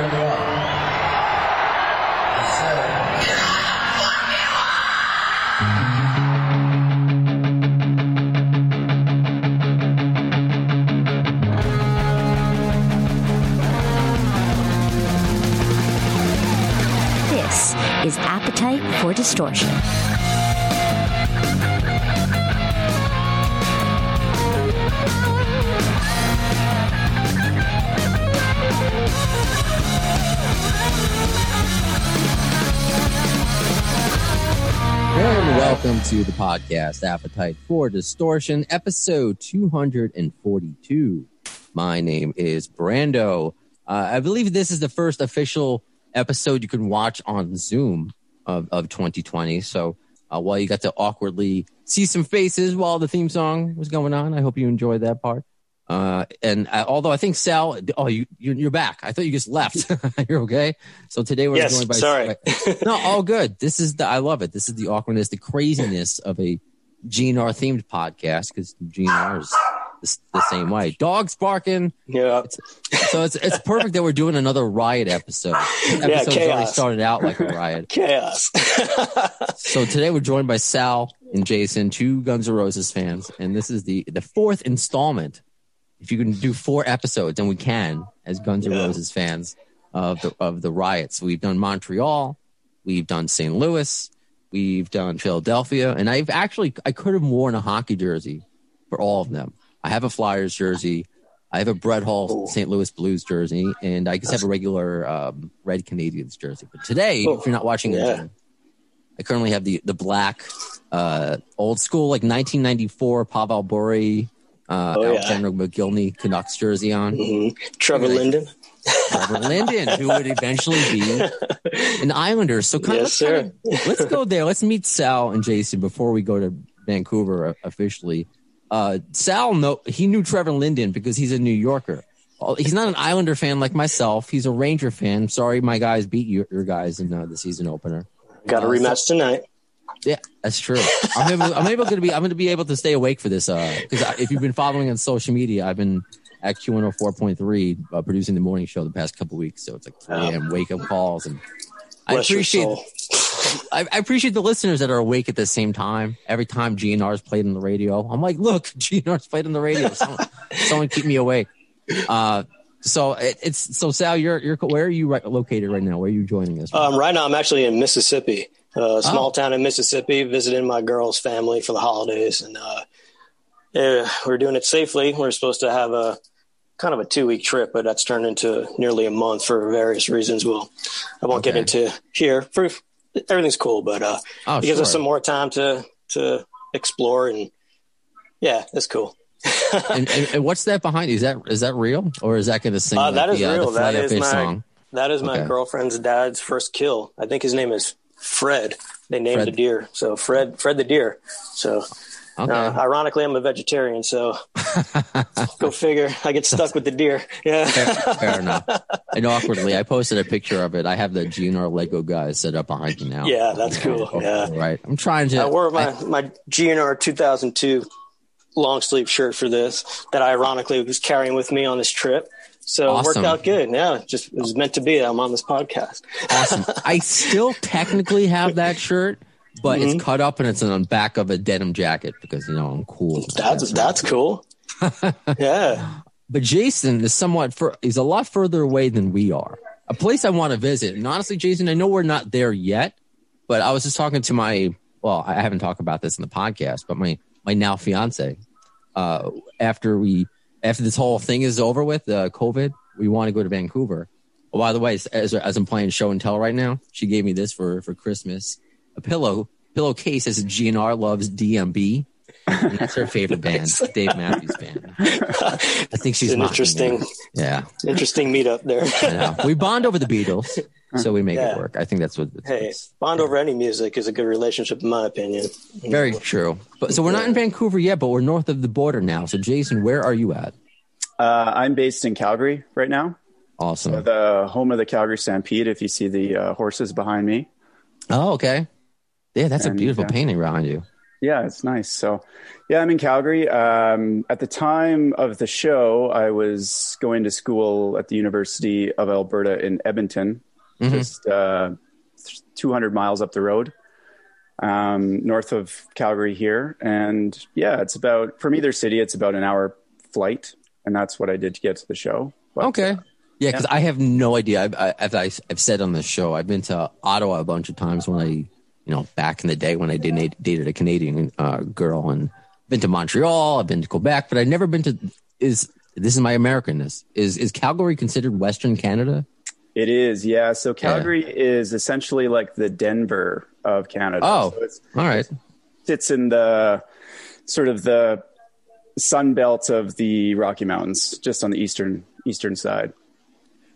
you up. This is Appetite for Distortion. To the podcast Appetite for Distortion, episode 242. My name is Brando. Uh, I believe this is the first official episode you can watch on Zoom of, of 2020. So uh, while you got to awkwardly see some faces while the theme song was going on, I hope you enjoyed that part. Uh, and uh, although I think Sal, oh, you, you you're back. I thought you just left. you're okay. So today we're Yes, joined by sorry. no, all good. This is the I love it. This is the awkwardness, the craziness of a GNR themed podcast because GNR is the, the same way. Dogs barking. Yeah. So it's it's perfect that we're doing another riot episode. Yeah, chaos. started out like a riot. Chaos. So today we're joined by Sal and Jason, two Guns N' Roses fans, and this is the the fourth installment. If you can do four episodes, and we can, as Guns N' Yeah. Roses fans of the of the riots, we've done Montreal, we've done St. Louis, we've done Philadelphia, and I've actually I could have worn a hockey jersey for all of them. I have a Flyers jersey. I have a Brett Hull. St. Louis Blues jersey, and I just have a regular um, Red Canadiens jersey. But today, Oh, if you're not watching it, yeah. I currently have the the black, uh, old school like 1994 Pavel Bure, uh, Oh, yeah. McGillney Canucks jersey on. Mhm. Trevor. Linden. Trevor Linden, who would eventually be an Islander. So kind Yes, of, sir. let's go there. Let's meet Sal and Jason before we go to Vancouver uh, officially. Uh, Sal, no, he knew Trevor Linden because he's a New Yorker. He's not an Islander fan like myself. He's a Ranger fan. Sorry, my guys beat your, your guys in uh, the season opener. Got a Uh, rematch tonight. Yeah, that's true. I'm able, I'm able to be I'm going to be able to stay awake for this because if you've been following on social media, I've been at Q104.3 uh, producing the morning show the past couple weeks. So it's like 3 a.m. wake up calls, and I Bless appreciate. I, I appreciate the listeners that are awake at the same time. Every time GNR's played on the radio, I'm like, look, GNR's played on the radio. Someone, someone keep me awake. Uh, so it, it's so Sal, you're you're where are you right, located right now? Where are you joining us? Um, right now, I'm actually in Mississippi, a small Oh. town in Mississippi, visiting my girl's family for the holidays. And uh, yeah, we're doing it safely. We're supposed to have a kind of a two week trip, but that's turned into nearly a month for various reasons. We'll, I won't get into here. For, everything's cool, but uh, oh, it gives us some more time to, to explore. And yeah, it's cool. and, and, and what's that behind you? Is that is that real or is that going to sing Uh, like that is the, uh, real. That is my- song? That is my Okay. girlfriend's dad's first kill. I think his name is Fred. They named Fred. the deer. So Fred, Fred the deer. So Okay. uh, ironically, I'm a vegetarian. So go figure. I get stuck with the deer. Yeah. fair, fair enough. And awkwardly, I posted a picture of it. I have the GNR Lego guys set up behind me now. Yeah, that's cool. Yeah. Right. I'm trying to. I wore my, I- my GNR 2002 long sleeve shirt for this that I ironically was carrying with me on this trip. So it worked out good. Yeah. Just it was meant to be. I'm on this podcast. awesome. I still technically have that shirt, but Mm-hmm. it's cut up and it's on the back of a denim jacket because you know I'm cool. That's, that's cool. yeah. But Jason is somewhat fur he's a lot further away than we are. A place I want to visit. And honestly, Jason, I know we're not there yet, but I was just talking to my well, I haven't talked about this in the podcast, but my my now fiance. Uh, after we after this whole thing is over with, uh, COVID, we want to go to Vancouver. Oh, by the way, as, as I'm playing show and tell right now, she gave me this for for Christmas, a pillow pillowcase as a GNR loves DMB. And that's her favorite band, Dave Matthews Band. I think she's an interesting. Yeah, interesting meetup there. We bond over the Beatles, so we make Yeah. it work. I think that's what. It's, Hey, it's bond over any music is a good relationship, in my opinion. very true. But so we're not in Vancouver yet, but we're north of the border now. So Jason, where are you at? Uh, I'm based in Calgary right now, Awesome. the home of the Calgary Stampede. If you see the uh, horses behind me, Oh, okay. Yeah, that's a beautiful yeah. painting behind you. Yeah, it's nice. So, yeah, I'm in Calgary. Um, at the time of the show, I was going to school at the University of Alberta in Edmonton, Mhm. just uh, 200 miles up the road, um, north of Calgary here. And yeah, it's about from either city, it's about an hour flight, and that's what I did to get to the show. But, Okay. Yeah, because I have no idea. I've, I, as I, I've said on the show, I've been to Ottawa a bunch of times when I, you know, back in the day when I did, dated a Canadian uh, girl, and been to Montreal. I've been to Quebec, but I've never been to. Is this is my Americanness? Is is Calgary considered Western Canada? It is, yeah. So Calgary is essentially like the Denver of Canada. Oh. so it's, All right. sits in the sort of the sun belt of the Rocky Mountains, just on the eastern eastern side.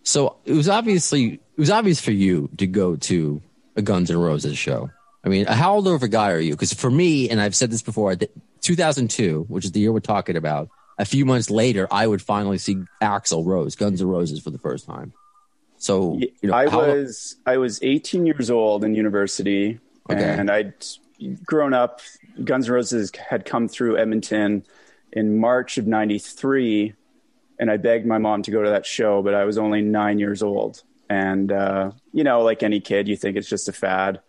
So it was obviously it was obvious for you to go to a Guns N' Roses show. I mean, how old of a guy are you? Because for me, and I've said this before, th- 2002, which is the year we're talking about, a few months later, I would finally see Axl Rose, Guns N' Roses, for the first time. So you know, I how- was I was 18 years old in university, Okay. and I'd grown up. Guns N' Roses had come through Edmonton in March of '93, and I begged my mom to go to that show, but I was only nine years old. And uh, you know, like any kid, you think it's just a fad.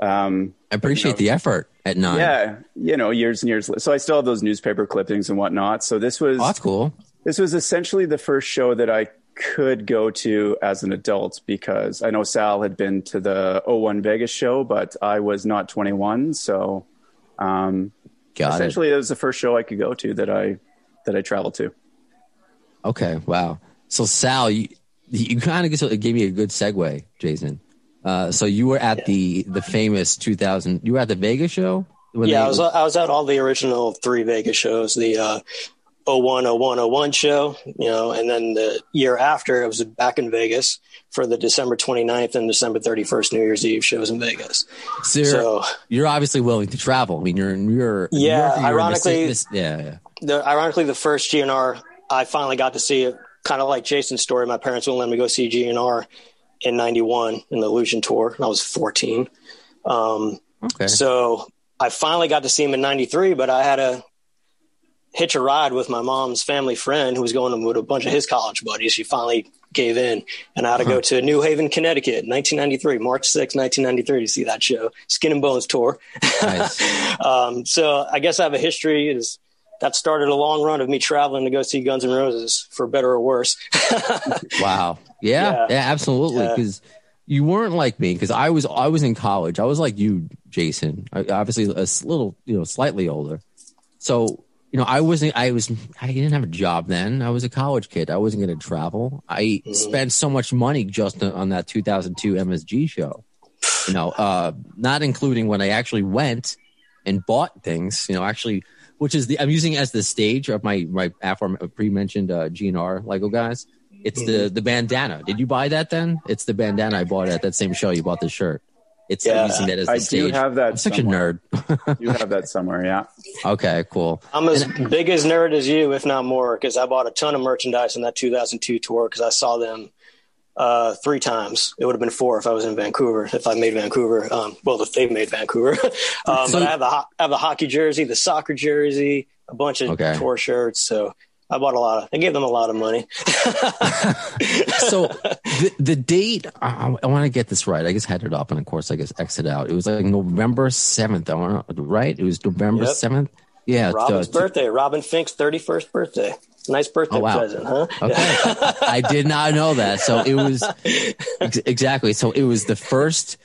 Um, I appreciate the effort at nine. yeah, you know, years and years. So I still have those newspaper clippings and whatnot. So this was Oh, that's cool. this was essentially the first show that I could go to as an adult because I know Sal had been to the 01 Vegas show, but I was not 21. So um, Got essentially, it was the first show I could go to that I that I traveled to. Okay, wow. So Sal, you you kind of gave me a good segue, Jason. Uh, so you were at the the famous 2000. You were at the Vegas show. When yeah, they- I was I was at all the original three Vegas shows. The uh, 01, 01, 01 show, you know, and then the year after it was back in Vegas for the December 29th and December 31st New Year's Eve shows in Vegas. So you're, So you're obviously willing to travel. I mean, you're you're Yeah, you're, ironically- this- yeah, yeah. the ironically the first GNR I finally got to see it kind of like Jason's story. My parents wouldn't let me go see GNR in 91 in the Illusion tour. and I was 14. Um, Okay. So I finally got to see him in '93, but I had to hitch a ride with my mom's family friend who was going with a bunch of his college buddies. She finally gave in, and I had to go to New Haven, Connecticut, 1993, March 6, 1993, to see that show, Skin and Bones tour. Nice. um, so I guess I have a history. Is that started a long run of me traveling to go see Guns N' Roses, for better or worse. Wow. Yeah. Yeah. Yeah. absolutely. Because you weren't like me. Because I was I was in college. I was like you, Jason. I, obviously a little, you know, slightly older. So you know, I wasn't. I was. I didn't have a job then. I was a college kid. I wasn't going to travel. I spent so much money just on, that 2002 MSG show. You know, uh, not including when I actually went and bought things. You know, actually, which is the I'm using as the stage of my my pre mentioned uh, GNR Lego guys. It's the the bandana. Did you buy that then? It's the bandana I bought at that same show. You bought the shirt. It's I'm Yeah, using that as the I do stage. have that I'm such somewhere. a nerd. You have that somewhere, yeah. okay, cool. I'm as big as nerd as you, if not more, because I bought a ton of merchandise in that 2002 tour because I saw them uh, three times. It would have been four if I was in Vancouver, if I made Vancouver. Um, well, if they made Vancouver. um, So- but I have, the ho- I have the hockey jersey, the soccer jersey, a bunch of Okay. tour shirts. So I bought a lot of, I gave them a lot of money. so the the date I, I want to get this right. I guess head it up and of course I guess exit out. It was like November seventh. I right. It was November Yep. seventh. Yeah. Robin's uh, birthday, Robin Finck's 31st birthday. Nice birthday Oh, wow. present, huh? Okay. I, I did not know that. So it was ex- exactly. So it was the first.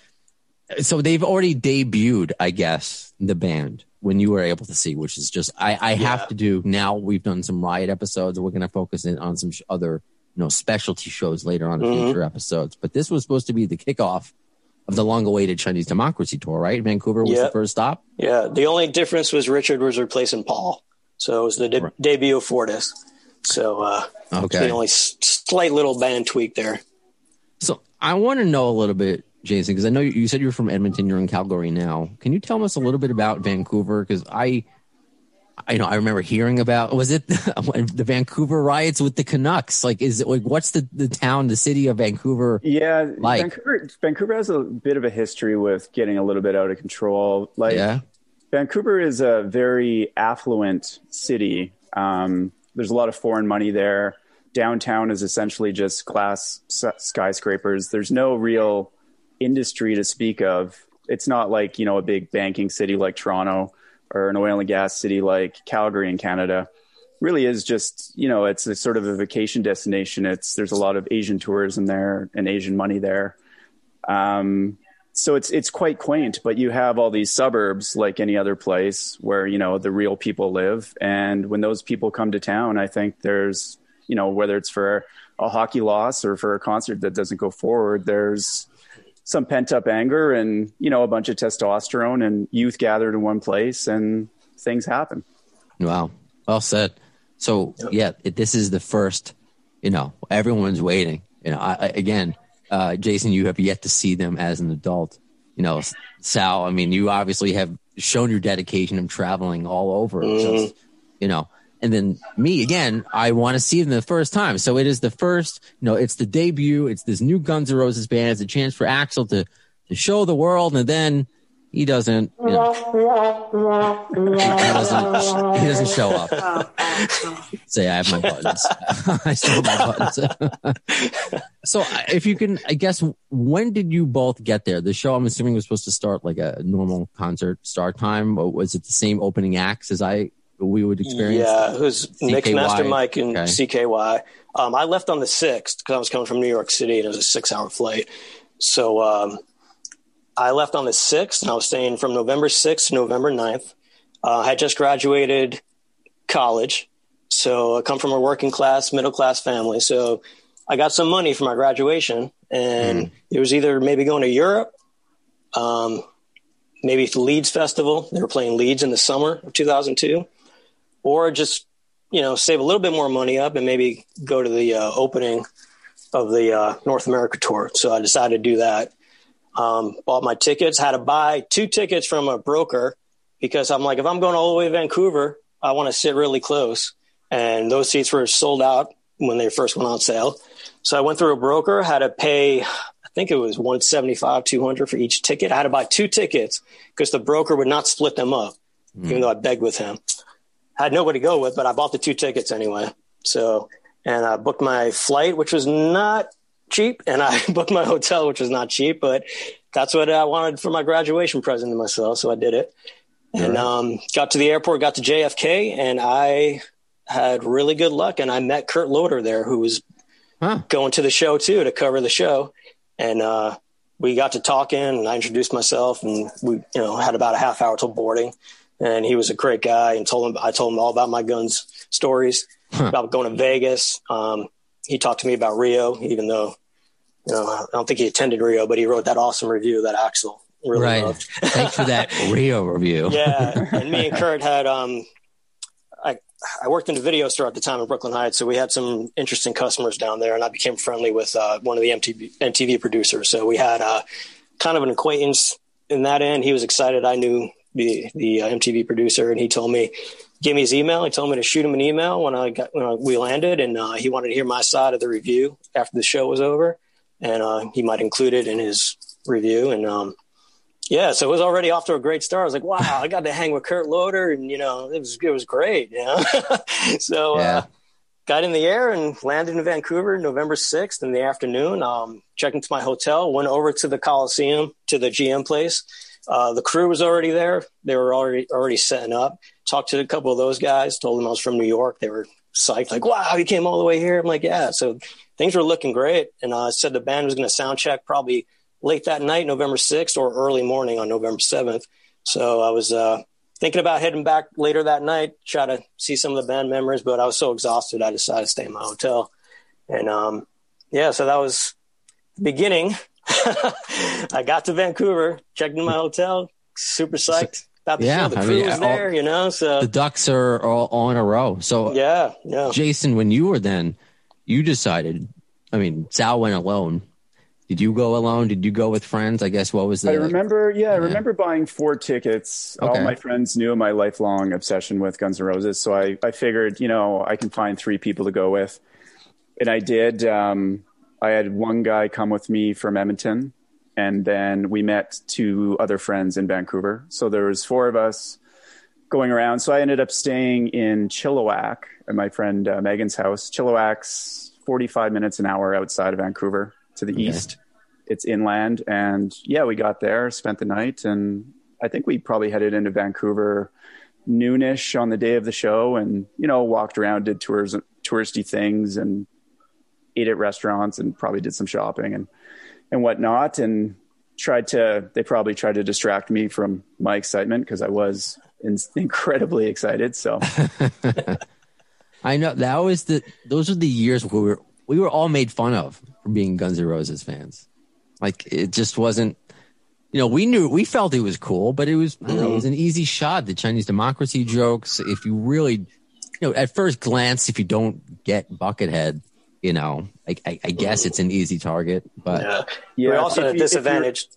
So they've already debuted, I guess, the band when you were able to see, which is just I, I have to do now. We've done some riot episodes. We're going to focus in on some sh- other you know specialty shows later on in Mhm. future episodes. But this was supposed to be the kickoff of the long-awaited Chinese Democracy Tour, right? Vancouver was the first stop. Yeah, the only difference was Richard was replacing Paul, so it was the de- Right. debut of Fortus. So uh, Okay. the only s- slight little band tweak there. So I want to know a little bit, Jason, because I know you, you said you're from Edmonton. You're in Calgary now. Can you tell us a little bit about Vancouver? Because I, I know I remember hearing about was it the Vancouver riots with the Canucks? Like, is it like what's the the town, the city of Vancouver? Yeah, Like- Vancouver, Vancouver has a bit of a history with getting a little bit out of control. Like, Yeah, Vancouver is a very affluent city. Um, there's a lot of foreign money there. Downtown is essentially just glass skyscrapers. There's no real industry to speak of. It's not like, you know, a big banking city like Toronto or an oil and gas city like Calgary in Canada. Really is just, you know, it's a sort of a vacation destination. It's there's a lot of Asian tourism there and Asian money there. Um, so it's it's quite quaint, but you have all these suburbs like any other place where you know the real people live, and when those people come to town, I think there's you know whether it's for a hockey loss or for a concert that doesn't go forward, there's some pent up anger and you know a bunch of testosterone and youth gathered in one place and things happen. Wow, well said. So yeah, it, this is the first. You know, everyone's waiting. You know, I, I, again uh, Jason, you have yet to see them as an adult. You know, Sal, I mean, you obviously have shown your dedication of traveling all over. Mm. Just, you know, and then me again, I want to see them the first time. So it is the first, you know, it's the debut. It's this new Guns N' Roses band. It's a chance for Axl to to show the world, and then he doesn't you know, he, doesn't he doesn't show up say i have my buttons i still have my buttons so if you can i guess when did you both get there the show i'm assuming was supposed to start like a normal concert start time or was it the same opening acts as i we would experience yeah who's CKY. Master Mike and okay. CKY um, I left on the 6th because I was coming from New York City and it was a six hour flight. So um, I left on the 6th and I was staying from November 6th to November 9th. Uh, I had just graduated college. So I come from a working class, middle class family. So I got some money for my graduation and mm. it was either maybe going to Europe, um, maybe the Leeds Festival. They were playing Leeds in the summer of 2002 or just, you know, save a little bit more money up and maybe go to the uh, opening of the uh, North America tour. So I decided to do that um, bought my tickets, had to buy two tickets from a broker because I'm like, if I'm going all the way to Vancouver, I want to sit really close. And those seats were sold out when they first went on sale. So I went through a broker, had to pay, I think it was 175, 200 for each ticket. I had to buy two tickets because the broker would not split them up, mm. even though I begged with him. I had nobody to go with, but I bought the two tickets anyway. So, and I booked my flight, which was not cheap and I booked my hotel, which was not cheap, but that's what I wanted for my graduation present to myself. So I did it and right. um, got to the airport, got to JFK and I had really good luck. And I met Kurt Loder there who was huh. going to the show too, to cover the show. And, uh, we got to talking and I introduced myself and we, you know, had about a half hour till boarding and he was a great guy and told him, I told him all about my guns stories huh. about going to Vegas. Um, he talked to me about Rio, even though you know I don't think he attended Rio, but he wrote that awesome review that Axl really right. loved. Thanks for that Rio review. yeah, and me and Kurt had um, I I worked in the video store at the time in Brooklyn Heights, so we had some interesting customers down there, and I became friendly with uh, one of the MTV MTV producers. So we had uh, kind of an acquaintance in that end. He was excited. I knew the the uh, MTV producer, and he told me gave me his email. He told me to shoot him an email when I got when we landed, and uh, he wanted to hear my side of the review after the show was over, and uh, he might include it in his review. And um, yeah, so it was already off to a great start. I was like, wow, I got to hang with Kurt Loder, and you know, it was it was great. You know, so uh, yeah. uh, got in the air and landed in Vancouver November sixth in the afternoon. Um, checked into my hotel, went over to the Coliseum to the GM place. Uh, the crew was already there. They were already already setting up talked to a couple of those guys, told them I was from New York. They were psyched, like, wow, you came all the way here. I'm like, yeah. So things were looking great. And I uh, said the band was going to sound check probably late that night, November 6th, or early morning on November 7th. So I was uh, thinking about heading back later that night, try to see some of the band members, but I was so exhausted, I decided to stay in my hotel. And um, yeah, so that was the beginning. I got to Vancouver, checked in my hotel, super psyched about the yeah, show. The crew I mean, was there, all, you know. So the ducks are all, all in a row. So yeah, yeah. Jason, when you were then, you decided. I mean, Sal went alone. Did you go alone? Did you go with friends? I guess what was the? I remember, yeah, yeah. I remember buying four tickets. Okay. All my friends knew my lifelong obsession with Guns N' Roses, so I, I figured, you know, I can find three people to go with, and I did. Um, I had one guy come with me from Edmonton, and then we met two other friends in Vancouver. So there was four of us going around. So I ended up staying in Chilliwack at my friend uh, Megan's house. Chilliwack's 45 minutes an hour outside of Vancouver to the okay. east. It's inland. And yeah, we got there, spent the night, and I think we probably headed into Vancouver noonish on the day of the show and, you know, walked around, did tours, touristy things and ate at restaurants and probably did some shopping and, and whatnot. And tried to, they probably tried to distract me from my excitement because I was incredibly excited. So I know that was the those are the years where we were we were all made fun of for being Guns N' Roses fans. Like it just wasn't. You know, we knew we felt it was cool, but it was mm-hmm. know, it was an easy shot. The Chinese democracy jokes. If you really, you know, at first glance, if you don't get Buckethead, you know, I, I, I guess it's an easy target. But yeah, yeah we're also at a disadvantage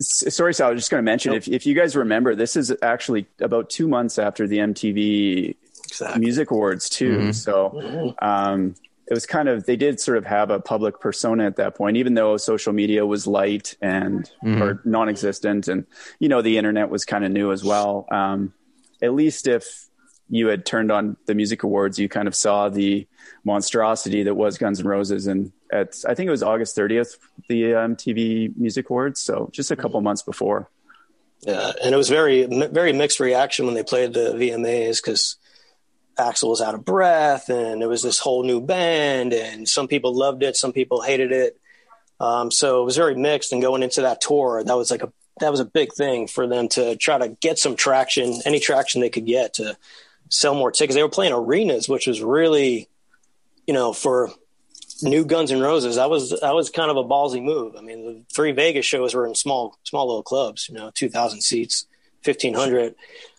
sorry, Sal, I was just going to mention nope. if, if you guys remember, this is actually about two months after the MTV exactly. Music Awards, too. Mm-hmm. So mm-hmm. Um, it was kind of, they did sort of have a public persona at that point, even though social media was light and mm-hmm. or non existent. And, you know, the internet was kind of new as well. Um, at least if you had turned on the music awards, you kind of saw the monstrosity that was Guns N' Roses. And at, I think it was August 30th, the MTV Music Awards. So just a couple mm-hmm. months before. Yeah. And it was very, very mixed reaction when they played the VMAs because Axl was out of breath and it was this whole new band. And some people loved it, some people hated it. Um, so it was very mixed. And going into that tour, that was like a that was a big thing for them to try to get some traction, any traction they could get to sell more tickets. They were playing arenas, which was really, you know, for new Guns N' Roses, that was that was kind of a ballsy move. I mean, the three Vegas shows were in small small little clubs, you know, two thousand seats, fifteen hundred.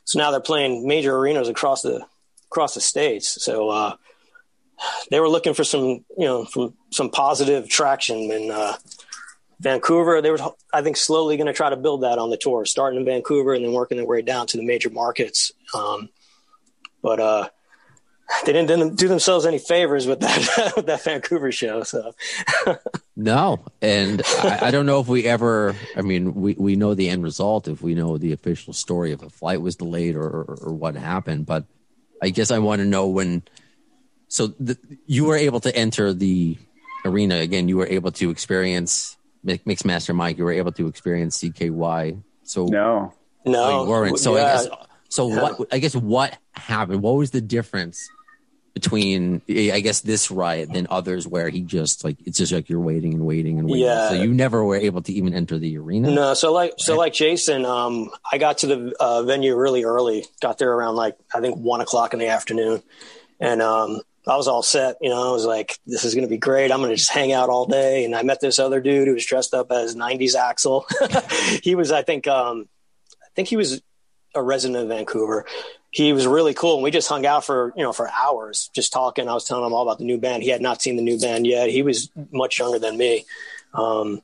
So now they're playing major arenas across the across the states. So uh, they were looking for some, you know, from some positive traction in uh, Vancouver. They were, I think, slowly going to try to build that on the tour, starting in Vancouver and then working their way down to the major markets. Um, but uh, they didn't, didn't, do themselves any favors with that with that Vancouver show. So no, and I, I, don't know if we ever. I mean, we we know the end result if we know the official story if a flight was delayed or or, or what happened. But I guess I want to know when. So the, you were able to enter the arena again. You were able to experience Mixmaster Mike. You were able to experience CKY. So no, no, you weren't. So yeah. I guess so yeah. what I guess what happened? What was the difference between I guess this riot than others where he just like it's just like you're waiting and waiting and waiting. Yeah. So you never were able to even enter the arena. No. So like so like Jason, um, I got to the uh, venue really early. Got there around like I think one o'clock in the afternoon, and um, I was all set. You know, I was like, this is going to be great. I'm going to just hang out all day. And I met this other dude who was dressed up as 90s Axl. he was, I think, um, I think he was a resident of Vancouver. He was really cool, and we just hung out for you know for hours, just talking. I was telling him all about the new band. He had not seen the new band yet. He was much younger than me, um,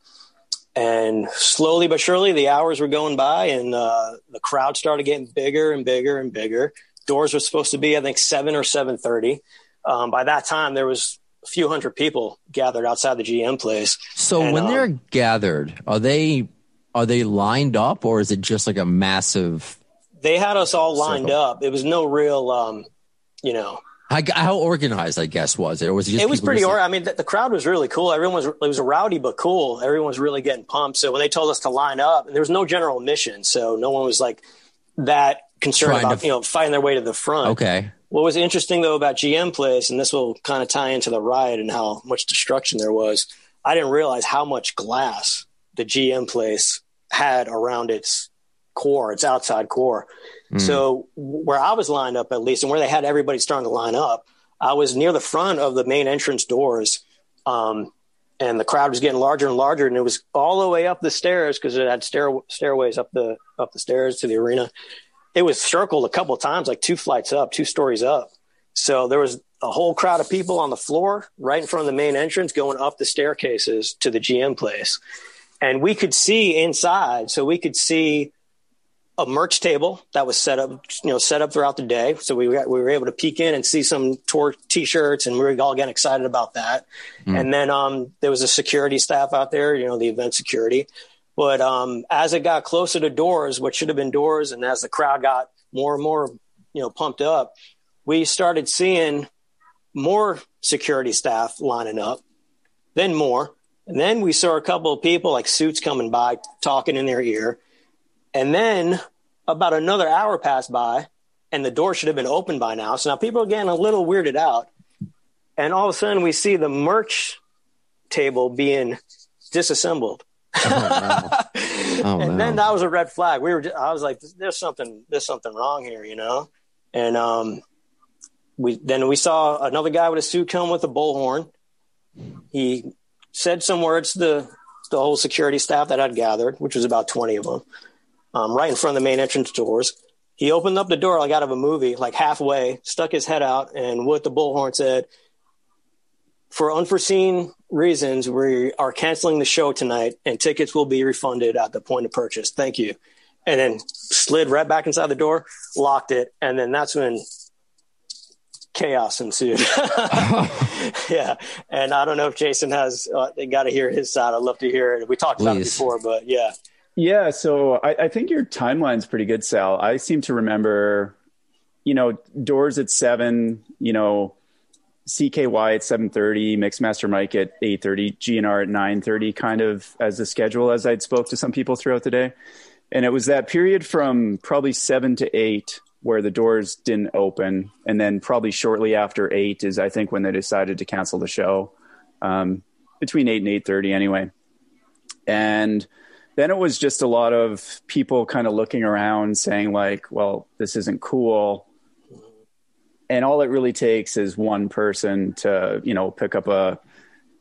and slowly but surely, the hours were going by, and uh, the crowd started getting bigger and bigger and bigger. Doors were supposed to be, I think, seven or seven thirty. Um, by that time, there was a few hundred people gathered outside the GM place. So and, when um, they're gathered, are they are they lined up, or is it just like a massive? They had us all lined circle. up. It was no real, um, you know. How, how, organized, I guess, was it? Or was it? it was pretty. Or, I mean, the, the, crowd was really cool. Everyone was. It was rowdy but cool. Everyone was really getting pumped. So when they told us to line up, and there was no general admission, so no one was like that concerned Trying about to, you know fighting their way to the front. Okay. What was interesting though about GM Place, and this will kind of tie into the riot and how much destruction there was. I didn't realize how much glass the GM Place had around its core, its outside core. Mm. So where I was lined up, at least, and where they had everybody starting to line up, I was near the front of the main entrance doors. Um, and the crowd was getting larger and larger, and it was all the way up the stairs because it had stair, stairways up the up the stairs to the arena it was circled a couple of times, like two flights up, two stories up. So there was a whole crowd of people on the floor right in front of the main entrance going up the staircases to the GM place. And we could see inside. So we could see a merch table that was set up, you know, set up throughout the day. So we got, we were able to peek in and see some tour t-shirts and we were all getting excited about that. Mm. And then, um, there was a security staff out there, you know, the event security. But um, as it got closer to doors, what should have been doors, and as the crowd got more and more, you know, pumped up, we started seeing more security staff lining up, then more. And then we saw a couple of people like suits coming by, talking in their ear. And then about another hour passed by, and the door should have been open by now. So now people are getting a little weirded out. And all of a sudden, we see the merch table being disassembled. Oh, wow. Oh, and wow. then that was a red flag. We were, just, I was like, "There's something, there's something wrong here," you know. And um, we then we saw another guy with a suit come with a bullhorn. He said some words to the the whole security staff that I'd gathered, which was about twenty of them, um, right in front of the main entrance doors. He opened up the door like out of a movie, like halfway, stuck his head out, and with the bullhorn said, "For unforeseen reasons, we are canceling the show tonight, and tickets will be refunded at the point of purchase. Thank you." And then slid right back inside the door, locked it, and then that's when chaos ensued. yeah, and I don't know if Jason has. Uh, got to hear his side. I'd love to hear it. We talked about it before, but yeah, Yeah, so I, I think your timeline's pretty good, Sal. I seem to remember, you know, doors at seven, you know, CKY at seven thirty, Mixmaster Mike at eight thirty, GNR at nine thirty, kind of as the schedule as I'd spoke to some people throughout the day. And it was that period from probably seven to eight where the doors didn't open, and then probably shortly after eight is I think when they decided to cancel the show. Um, between eight and eight thirty, anyway. And then it was just a lot of people kind of looking around saying like well this isn't cool. And all it really takes is one person to you know pick up a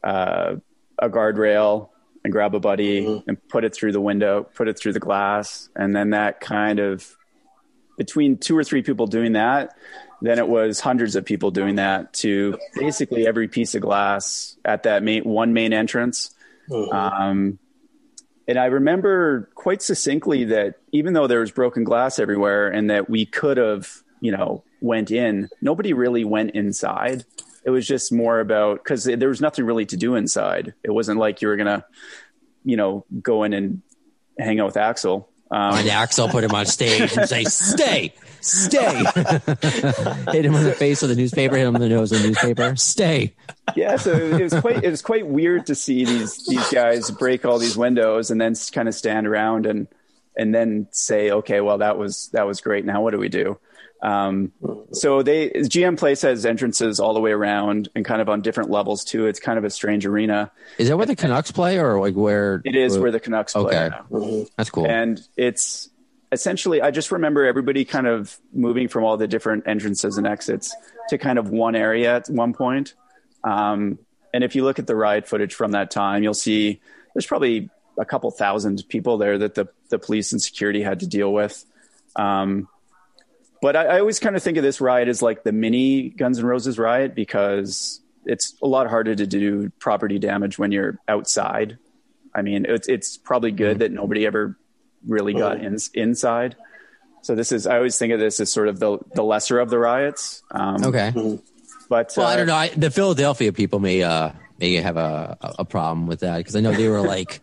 uh, a guardrail and grab a buddy and put it through the window put it through the glass. And then that kind of between two or three people doing that then it was hundreds of people doing that to basically every piece of glass at that main one main entrance. Um, and I remember quite succinctly that even though there was broken glass everywhere and that we could have, you know, went in, nobody really went inside. It was just more about because there was nothing really to do inside. It wasn't like you were gonna, you know, go in and hang out with Axl. Um, Find Axl, put him on stage, and say, "Stay, stay." hit him in the face with a newspaper. Hit him in the nose with a newspaper. Stay. yeah, so it was quite it was quite weird to see these these guys break all these windows and then kind of stand around and and then say, okay, well that was that was great. Now what do we do? Um, so they GM Place has entrances all the way around and kind of on different levels too. It's kind of a strange arena. Is that where the Canucks play, or like where It is where the Canucks play. Okay. now. That's cool. and it's essentially i just remember everybody kind of moving from all the different entrances and exits to kind of one area at one point um, and if you look at the riot footage from that time you'll see there's probably a couple thousand people there that the, the police and security had to deal with um, but I, I always kind of think of this riot as like the mini guns N' roses riot because it's a lot harder to do property damage when you're outside I mean, it's it's probably good that nobody ever really got in, inside. So this is I always think of this as sort of the the lesser of the riots. Um, okay. but Well, uh, I don't know. I, the Philadelphia people may uh may have a a problem with that because I know they were like,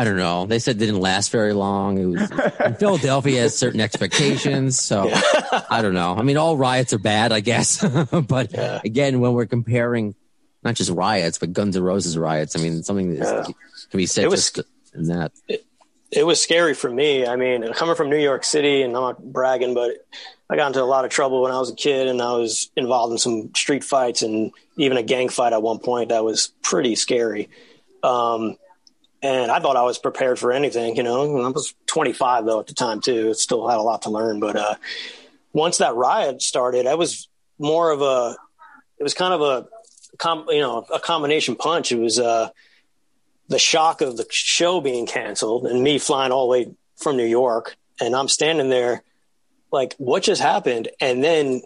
I don't know. They said it didn't last very long. It was Philadelphia has certain expectations, so I don't know. I mean, all riots are bad, I guess. but again, when we're comparing not just riots but Guns N' Roses riots, I mean, something that can be said It was- just in that. it was scary for me. I mean, coming from New York City, and I'm not bragging, but I got into a lot of trouble when I was a kid, and I was involved in some street fights and even a gang fight at one point that was pretty scary. Um, and I thought I was prepared for anything, you know. I was 25 though at the time too. Still had a lot to learn, but uh, once that riot started, I was more of a. It was kind of a, com, you know, a combination punch. It was uh, the shock of the show being canceled and me flying all the way from New York, and I'm standing there, like, what just happened? And then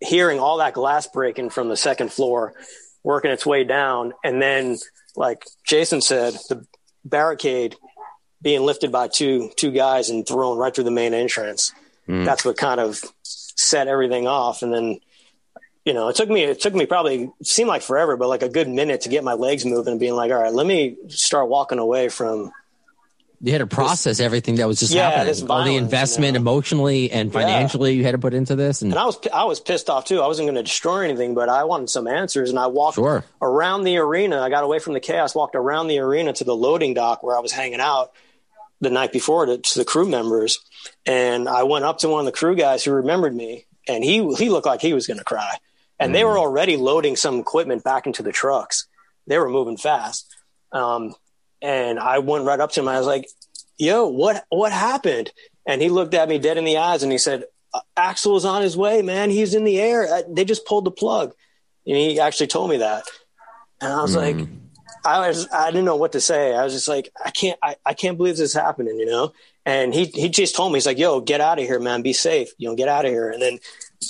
hearing all that glass breaking from the second floor, working its way down, and then, like Jason said, the barricade being lifted by two two guys and thrown right through the main entrance. Mm. That's what kind of set everything off, and then. You know, it took me, it took me probably, seemed like forever, but like a good minute to get my legs moving and being like, all right, let me start walking away from You had to process everything that was just Yeah, happening. this All the investment you know? emotionally and financially you had to put into this. And, and I was I was pissed off too. I wasn't going to destroy anything, but I wanted some answers, and I walked Sure. around the arena. I got away from the chaos, walked around the arena to the loading dock where I was hanging out the night before to, to the crew members, and I went up to one of the crew guys who remembered me, and he he looked like he was going to cry, and they were already loading some equipment back into the trucks. They were moving fast, um, and I went right up to him. I was like, "Yo, what what happened?" And he looked at me dead in the eyes, and he said, Axl is on his way, man. He's in the air. Uh, They just pulled the plug. And he actually told me that. And I was like, I was, I didn't know what to say. I was just like, I can't, I, I can't believe this is happening, you know? And he, he just told me, he's like, yo, get out of here, man. Be safe. You know, get out of here. And then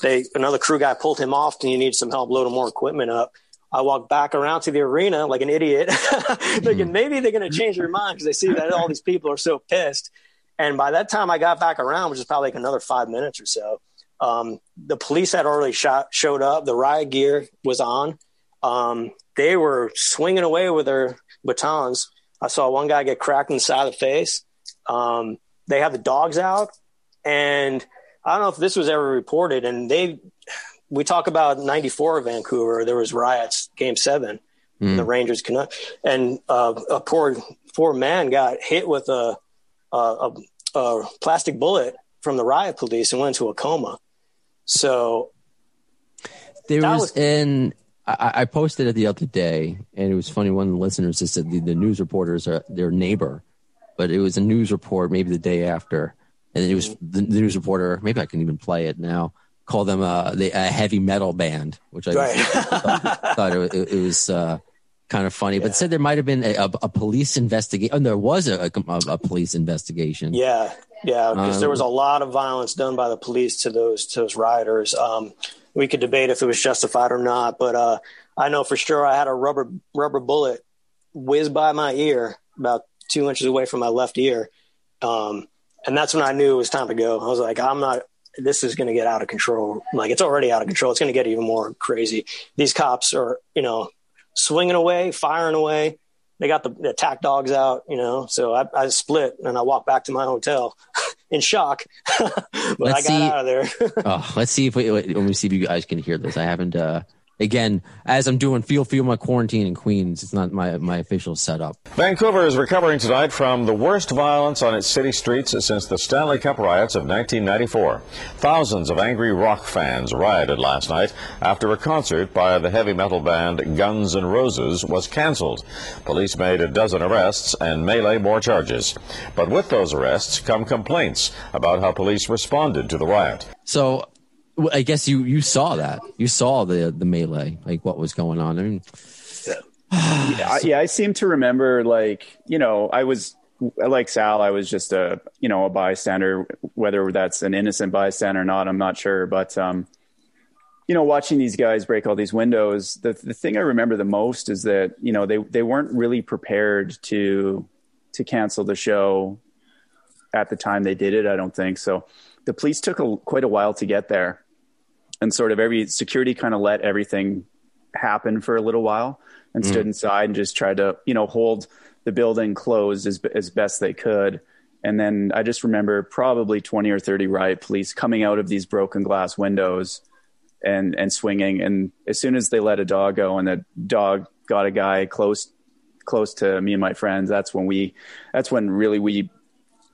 they, another crew guy pulled him off and he needed some help loading more equipment up. I walked back around to the arena like an idiot, thinking maybe they're going to change their mind because they see that all these people are so pissed. And by that time I got back around, which is probably like another five minutes or so, um, the police had already shot, showed up. The riot gear was on. Um, they were swinging away with their batons. I saw one guy get cracked in the side of the face. Um, they had the dogs out, and I don't know if this was ever reported. And they, we talk about '94 Vancouver. There was riots, Game Seven, the Rangers Canucks, and uh, a poor poor man got hit with a, a, a, a plastic bullet from the riot police and went into a coma. So there was, was- in I, I posted it the other day, and it was funny. One of the listeners just said the, the news reporters are their neighbor, but it was a news report maybe the day after, and it was the, the news reporter. Maybe I can even play it now. Call them the, a heavy metal band, which I Right. thought, thought it, it, it was uh, kind of funny. But said there might have been a, a, a police investigation. Oh, there was a, a, a police investigation. Yeah, yeah, because Um, there was a lot of violence done by the police to those to those rioters. Um, we could debate if it was justified or not, but uh, I know for sure I had a rubber rubber bullet whiz by my ear about two inches away from my left ear, um, and that's when I knew it was time to go. I was like, I'm not. This is going to get out of control. Like it's already out of control. It's going to get even more crazy. These cops are, you know, swinging away, firing away. They got the, the attack dogs out, you know. So I, I split and I walked back to my hotel in shock, but Let's I got see- out of there. Oh, let's see if we let me see if you guys can hear this. I haven't. uh Again, as I'm doing feel feel my quarantine in Queens, it's not my my official setup. Vancouver is recovering tonight from the worst violence on its city streets since the Stanley Cup riots of 1994. Thousands of angry rock fans rioted last night after a concert by the heavy metal band Guns N' Roses was canceled. Police made a dozen arrests and melee more charges. But with those arrests come complaints about how police responded to the riot. So I guess you you saw that. You saw the the melee, like what was going on. I mean, I, yeah, I seem to remember like you know I was like Sal. I was just a you know a bystander, whether that's an innocent bystander or not. I'm not sure, but um, you know, watching these guys break all these windows. The the thing I remember the most is that you know they they weren't really prepared to to cancel the show at the time they did it. I don't think so. The police took a, quite a while to get there, and sort of every security kind of let everything happen for a little while and stood mm. inside and just tried to you know hold the building closed as as best they could. And then I just remember probably 20 or 30 riot police coming out of these broken glass windows and and swinging. And as soon as they let a dog go and the dog got a guy close close to me and my friends, that's when we that's when really we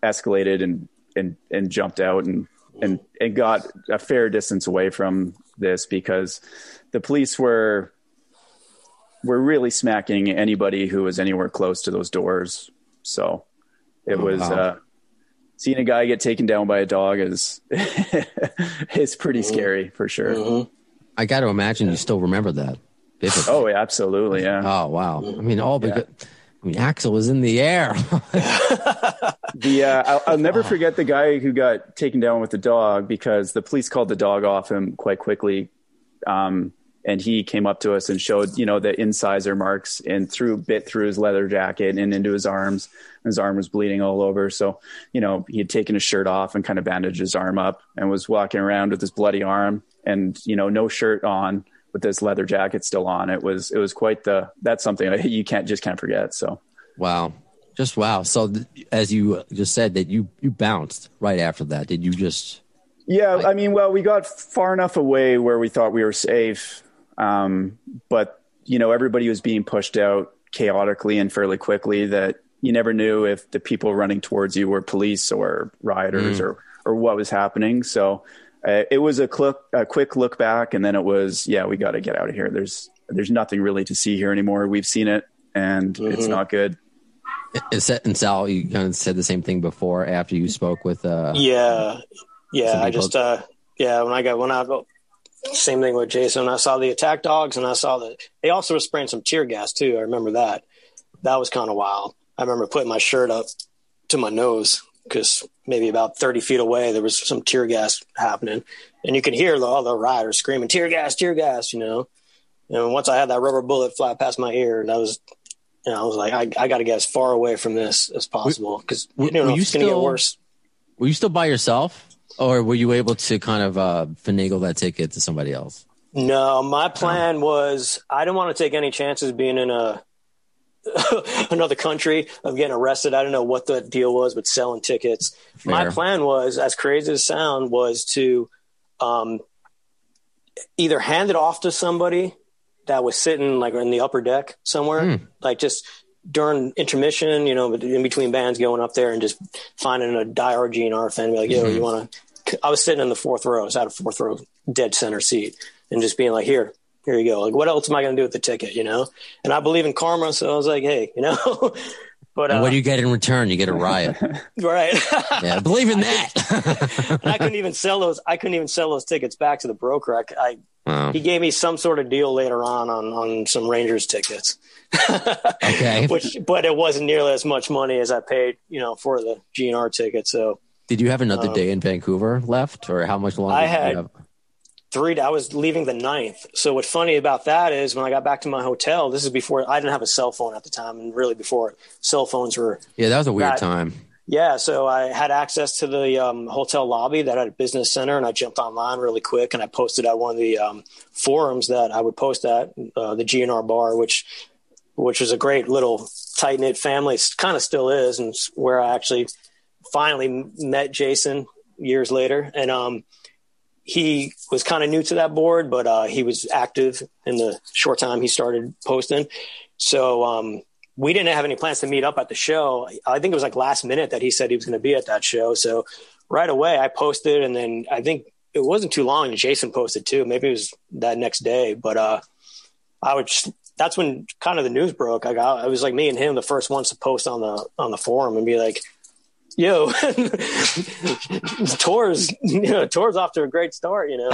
escalated and and and jumped out and and and got a fair distance away from this because the police were were really smacking anybody who was anywhere close to those doors. So it was wow. uh, seeing a guy get taken down by a dog is is pretty scary for sure. I got to imagine you still remember that. vividly. Oh, yeah, absolutely, yeah. Oh wow! I mean, all because I mean, Axl was in the air. The uh, I'll, I'll never forget the guy who got taken down with the dog because the police called the dog off him quite quickly, um, and he came up to us and showed you know the incisor marks and through bit through his leather jacket and into his arms. His arm was bleeding all over, so you know he had taken his shirt off and kind of bandaged his arm up and was walking around with his bloody arm and you know no shirt on with this leather jacket still on. It was it was quite the that's something you can't just can't forget. So. wow, Just wow. So th- as you just said that you you bounced right after that. Did you just Yeah, I mean, well, we got far enough away where we thought we were safe, um, but you know, everybody was being pushed out chaotically and fairly quickly. That you never knew if the people running towards you were police or rioters or or what was happening. So uh, it was a, cl- a quick look back, and then it was, yeah, we got to get out of here. There's there's nothing really to see here anymore. We've seen it, and it's not good. And Sa- and Sal? You kind of said the same thing before after you spoke with. uh Yeah, yeah. I just, uh, yeah. When I got when I same thing with Jason. I saw the attack dogs, and I saw that They also were spraying some tear gas too. I remember that. That was kind of wild. I remember putting my shirt up to my nose because maybe about thirty feet away there was some tear gas happening, and you could hear the, all the riders screaming "tear gas, tear gas," you know. And once I had that rubber bullet fly past my ear, and that was. Know, I was like, I, I got to get as far away from this as possible because you know it's going to get worse. Were you still by yourself, or were you able to kind of uh finagle that ticket to somebody else? No, my plan was I didn't want to take any chances being in a another country of getting arrested. I don't know what the deal was with selling tickets. My plan was, as crazy as it sound, was to um, either hand it off to somebody that was sitting like in the upper deck somewhere, hmm. like just during intermission, you know, in between bands going up there and just finding a diehard GNR fan and be like, yo, you hmm. want to, I was sitting in the fourth row. I was out of fourth row, dead center seat and just being like, here, here you go. Like, what else am I going to do with the ticket? You know? And I believe in karma. So I was like, hey, you know, but, uh, what do you get in return? You get a riot. right. yeah, believe in that. and I couldn't even sell those. I couldn't even sell those tickets back to the broker. I, I Wow. he gave me some sort of deal later on on on some Rangers tickets. Okay. Which, but it wasn't nearly as much money as I paid, you know, for the GNR ticket. So Did you have another day in Vancouver left, or how much longer? I did you had- have? Three, I was leaving the ninth. So what's funny about that is when I got back to my hotel, this is before I didn't have a cell phone at the time, and really before cell phones were Yeah, that was a weird Right. time. Yeah, so I had access to the um, hotel lobby that had a business center, and I jumped online really quick, and I posted at one of the um, forums that I would post at uh, the GNR bar, which which was a great little tight knit family, kind of still is, and where I actually finally met Jason years later, and um, he was kind of new to that board, but uh, he was active in the short time he started posting. So um, we didn't have any plans to meet up at the show. I think it was like last minute that he said he was going to be at that show. So right away I posted, and then I think it wasn't too long, Jason posted too. Maybe it was that next day, but uh, I would. Just, that's when kind of the news broke. I got. It was like me and him, the first ones to post on the on the forum and be like, "Yo, tours, you know, tours off to a great start." You know,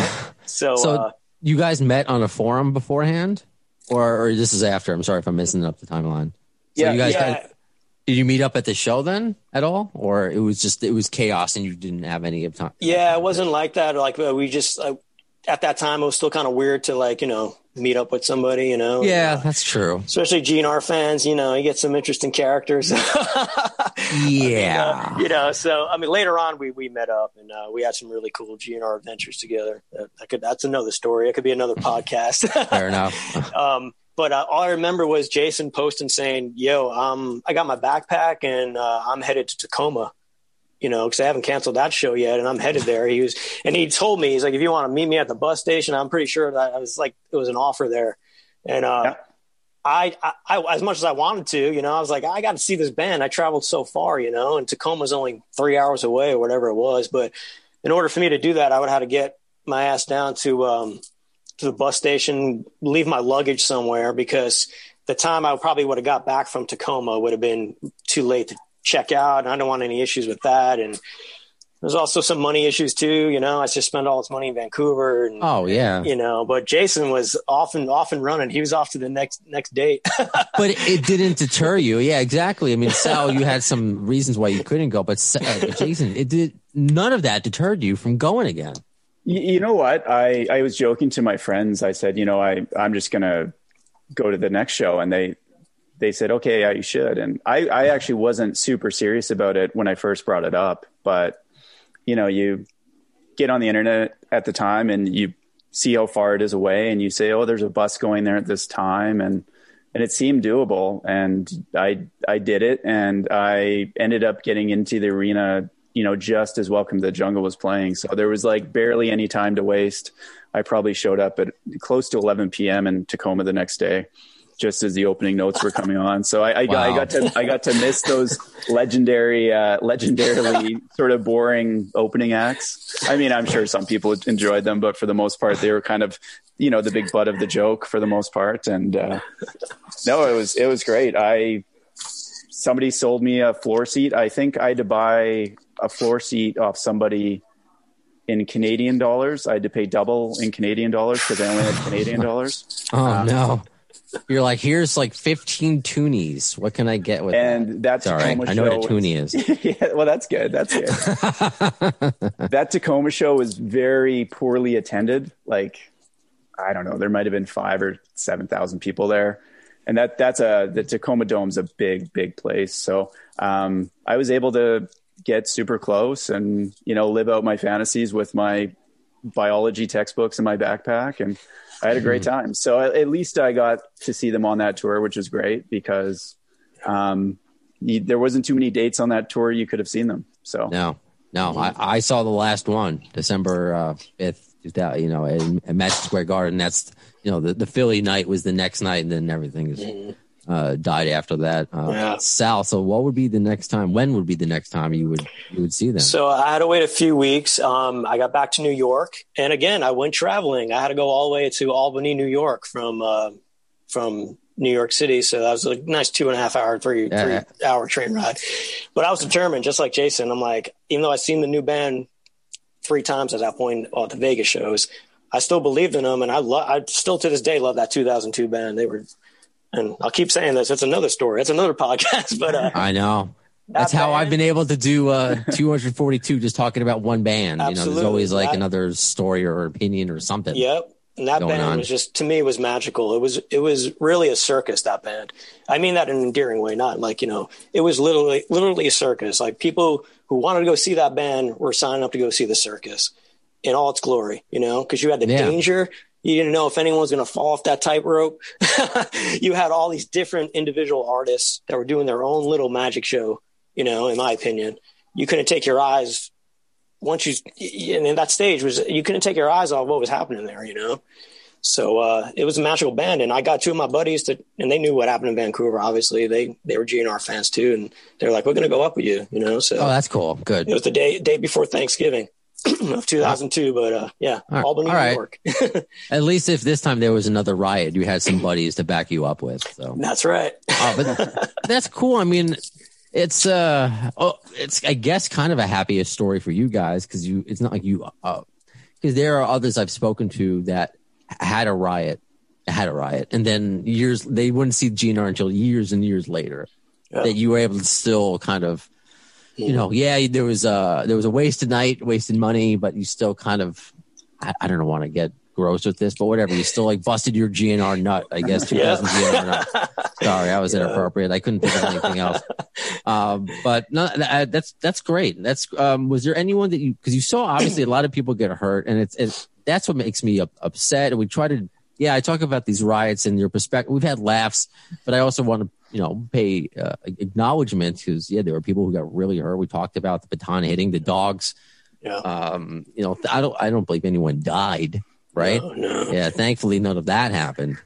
so. So uh, you guys met on a forum beforehand, or, or this is after? I'm sorry if I'm missing up the timeline. So Yeah, you guys yeah. kind did you meet up at the show then at all, or it was just it was chaos and you didn't have any time? Yeah, it wasn't like that. Like we just uh, at that time, it was still kind of weird to like you know meet up with somebody. You know, Yeah, Uh, that's true. especially GNR fans. You know, you get some interesting characters. Yeah. you know, so I mean, later on we we met up and uh, we had some really cool GNR adventures together. That, that could that's another story. It could be another podcast. Fair enough. um, but uh, all I remember was Jason posting saying, "Yo, um, I got my backpack and uh, I'm headed to Tacoma." You know, because I haven't canceled that show yet, and I'm headed there. He was, and he told me, he's like, "If you want to meet me at the bus station, I'm pretty sure that I was like, it was an offer there." And uh, Yeah. I, I, I, as much as I wanted to, you know, I was like, I got to see this band. I traveled so far, you know, and Tacoma's only three hours away or whatever it was. But in order for me to do that, I would have to get my ass down to um, to the bus station, leave my luggage somewhere because the time I probably would have got back from Tacoma would have been too late to check out. And I don't want any issues with that. And there's also some money issues too. You know, I just spent all this money in Vancouver and, Oh yeah, you know, but Jason was often, often running. He was off to the next, next date. but it, it didn't deter you. Yeah, exactly. I mean, Sal, you had some reasons why you couldn't go, but uh, Jason, it did none of that deterred you from going again. You, you know what? I, I was joking to my friends. I said, you know, I, I'm just going to go to the next show. And they, they said, okay, yeah, you should. And I, I actually wasn't super serious about it when I first brought it up, but you know, you get on the internet at the time and you see how far it is away and you say, oh, there's a bus going there at this time. And and it seemed doable. And I I did it, and I ended up getting into the arena. You know, just as Welcome to the Jungle was playing, so there was like barely any time to waste. I probably showed up at close to 11 p.m. in Tacoma the next day just as the opening notes were coming on. So I, I, got, I got to I got to miss those legendary, uh, legendarily sort of boring opening acts. I mean, I'm sure some people enjoyed them, but for the most part, they were kind of you know the big butt of the joke for the most part. And uh, no, it was it was great. I somebody sold me a floor seat. I think I had to buy a floor seat off somebody in Canadian dollars. I had to pay double in Canadian dollars because I only had Canadian dollars. Oh um, no. You're like, here's like 15 toonies. What can I get with and that? that's all right. I know what a toonie is. yeah, well, that's good. That's good. that Tacoma show was very poorly attended. Like, I don't know, there might have been five or seven thousand people there, and that that's a the Tacoma Dome's a big, big place. So um, I was able to get super close and you know live out my fantasies with my biology textbooks in my backpack and I had a great mm-hmm. time. So at least I got to see them on that tour, which was great because um, you, there wasn't too many dates on that tour you could have seen them. So no, no, I, I saw the last one, December fifth. Uh, you know, at Madison Square Garden. That's you know the, the Philly night was the next night, and then everything is mm-hmm uh, died after that. Uh, yeah. Sal, so what would be the next time? When would be the next time you would you would see them? So I had to wait a few weeks. Um, I got back to New York, and again, I went traveling. I had to go all the way to Albany, New York, from uh, from New York City. So that was a nice two and a half hour, three three hour train ride. But I was determined, just like Jason. I'm like, even though I've seen the new band three times at that point at the Vegas shows. I still believed in them, and I love. I still to this day love that 2002 band. They were and I'll keep saying this. It's another story. It's another podcast. But uh, I know that's how I've been able to do uh, 242, just talking about one band. Absolutely. You know, there's always like that, another story or opinion or something. Yep. And that band on. was just to me it was magical. It was it was really a circus. That band. I mean that in an endearing way, not like you know. It was literally literally a circus. Like people who wanted to go see that band were signing up to go see the circus in all its glory. You know, because you had the yeah. danger, you didn't know if anyone was going to fall off that tightrope. you had all these different individual artists that were doing their own little magic show. You know, in my opinion, you couldn't take your eyes once you and in that stage was you couldn't take your eyes off what was happening there. You know, so uh, it was a magical band, and I got two of my buddies that, and they knew what happened in Vancouver. Obviously, they they were GNR fans too, and they're like, "We're going to go up with you," you know. So oh, that's cool. Good. It was the day day before Thanksgiving. of 2002, but uh, yeah, all right. Albany, All right. New York. At least if this time there was another riot, you had some buddies to back you up with. So that's right. uh, but that's cool. I mean, it's uh, oh, it's I guess kind of a happiest story for you guys because you it's not like you because uh, there are others I've spoken to that had a riot, had a riot, and then years they wouldn't see GNR until years and years later. Yeah. That you were able to still kind of you know, yeah, there was a there was a wasted night, wasted money, but you still kind of, I, I don't want to get gross with this, but whatever. You still like busted your GNR nut, I guess. 2000 yeah. GNR. Sorry, I was yeah. inappropriate. I couldn't think of anything else. Um, but no, that, that's that's great. That's um, was there anyone that you because you saw obviously a lot of people get hurt, and it's it's that's what makes me upset. And we try to yeah, I talk about these riots and your perspective. We've had laughs, but I also want to you know, pay uh, acknowledgement because yeah, there were people who got really hurt. We talked about the baton hitting the dogs. Yeah. Um, you know, I don't, I don't believe anyone died, right? No, no. Yeah. Thankfully, none of that happened.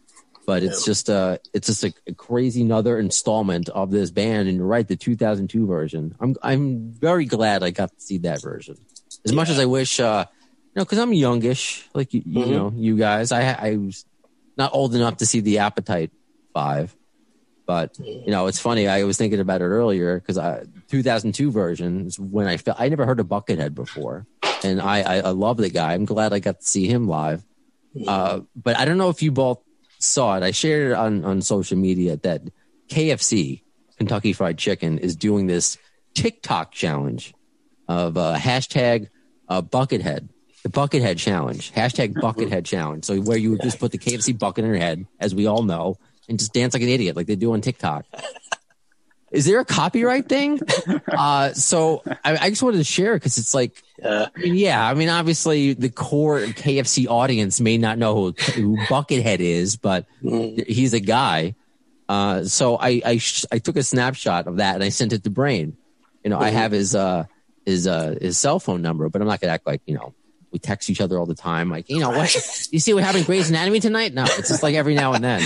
But it's yeah. just uh it's just a, a, crazy another installment of this band. And you're right, the 2002 version. I'm I'm very glad I got to see that version. As yeah. much as I wish, uh, know, because I'm youngish, like you, mm-hmm. you know, you guys. I I was not old enough to see the Appetite Five, but you know, it's funny. I was thinking about it earlier because I 2002 version is when I felt I never heard of Buckethead before, and I, I, I love the guy. I'm glad I got to see him live. Uh, but I don't know if you both saw it. I shared it on on social media that KFC Kentucky Fried Chicken is doing this TikTok challenge of uh, hashtag uh, Buckethead. The Buckethead Challenge, hashtag Buckethead Challenge. So where you would just put the KFC bucket in your head, as we all know, and just dance like an idiot, like they do on TikTok. Is there a copyright thing? Uh, so I, I, just wanted to share because it's like, I mean, yeah, I mean, obviously the core KFC audience may not know who, who Buckethead is, but mm. he's a guy. Uh, so I I, sh- I took a snapshot of that and I sent it to Brain. You know, I have his uh his uh his cell phone number, but I'm not gonna act like you know we text each other all the time. Like you know what you see what happened Grey's Anatomy tonight? No, it's just like every now and then.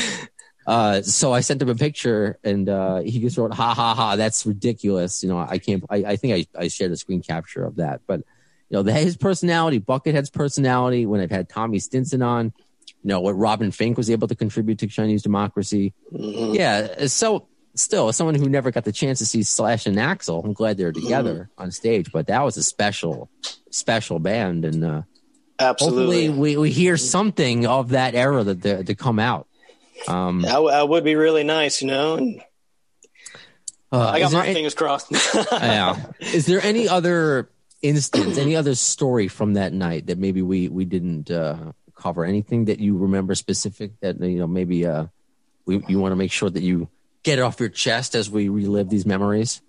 Uh, so I sent him a picture and uh, he just wrote, ha ha ha, that's ridiculous. You know, I can't, I, I think I, I shared a screen capture of that. But, you know, the, his personality, Buckethead's personality, when I've had Tommy Stinson on, you know, what Robin Finck was able to contribute to Chinese democracy. Yeah. So, still, as someone who never got the chance to see Slash and Axl, I'm glad they're together on stage. But that was a special, special band. And uh, Absolutely. we, we hear something of that era that to, to come out. Um, That, that would be really nice, you know. And uh, I got my any- fingers crossed. yeah. Is there any other instance, any other story from that night that maybe we we didn't uh, cover? Anything that you remember specific that you know maybe uh, we you want to make sure that you get it off your chest as we relive these memories?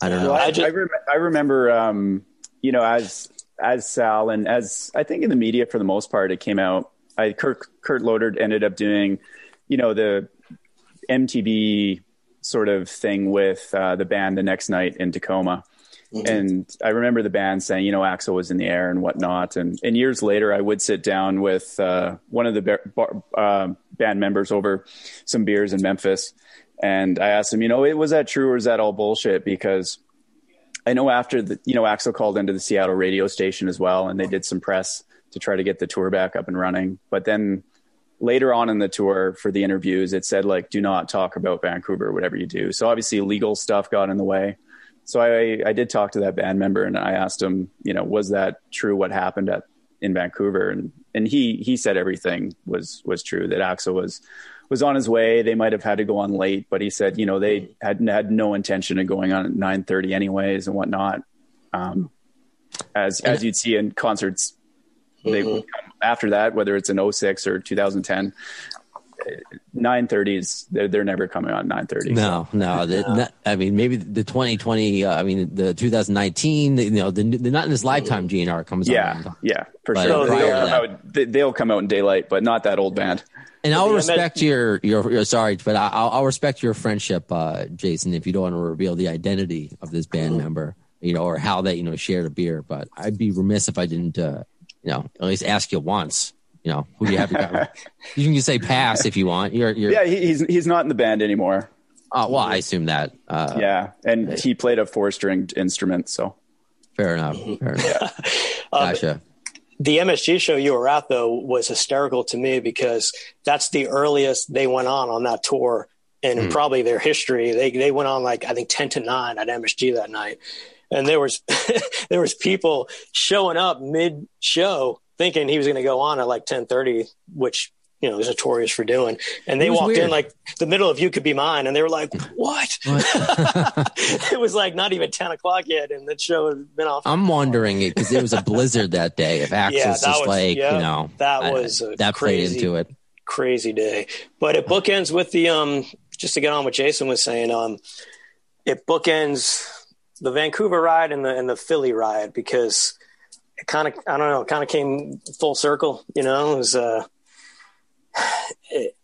I don't know. I I, just- I, rem- I remember, um, you know, as as Sal and as I think in the media for the most part, it came out. I Kurt Kurt Loder ended up doing, you know, the MTV sort of thing with uh, the band the next night in Tacoma. And I remember the band saying, you know, Axl was in the air and whatnot. And, and years later, I would sit down with uh, one of the bar, bar, uh, band members over some beers in Memphis. And I asked him, you know, was that true or is that all bullshit? Because I know after the, you know, Axl called into the Seattle radio station as well, and they did some press to try to get the tour back up and running. But then later on in the tour for the interviews, it said like, do not talk about Vancouver, whatever you do. So obviously legal stuff got in the way. So I, I did talk to that band member and I asked him, you know, was that true? What happened at, in Vancouver? And, and he, he said everything was, was true that Axl was, was on his way. They might have had to go on late, but he said, you know, they had had no intention of going on at nine thirty anyways and whatnot. Um, as as you'd see in concerts, they would come after that, whether it's in 06 or 2010. Nine thirties, they're they're never coming on nine thirty. No, no. The, not- I mean, maybe the 2020. Uh, I mean, the 2019. You know, the, the not in this lifetime GNR comes Yeah, on. yeah, for But sure. prior They'll come, out, they- they'll come out in daylight, but not that old band. And I'll respect your, your your sorry, but I- I'll, I'll respect your friendship, uh, Jason. If you don't want to reveal the identity of this band member, you know, or how they you know shared a beer, but I'd be remiss if I didn't, uh, you know, at least ask you once. You know, who do you have? you can just say pass if you want. You're, you're. Yeah, he's he's not in the band anymore. Uh, well, I assume that. Uh, Yeah, and he played a four stringed instrument. So Fair enough. Fair enough. Gotcha. the MSG show you were at though was hysterical to me because that's the earliest they went on on that tour and in probably their history. They they went on like I think ten to nine at MSG that night, and there was there was people showing up mid show thinking he was going to go on at like ten thirty, which you know is notorious for doing. And they walked weird. in like the middle of "You Could Be Mine," and they were like, "What?" it was like not even ten o'clock yet, and the show had been off. I'm wondering it because it was a blizzard that day. If Axl's Yeah, was- like yeah, you know that was a that crazy- played into it. crazy day. But it bookends with the um just to get on what Jason was saying, um it bookends the Vancouver ride and the and the Philly ride because it kind of I don't know, kind of came full circle, you know, it was uh it,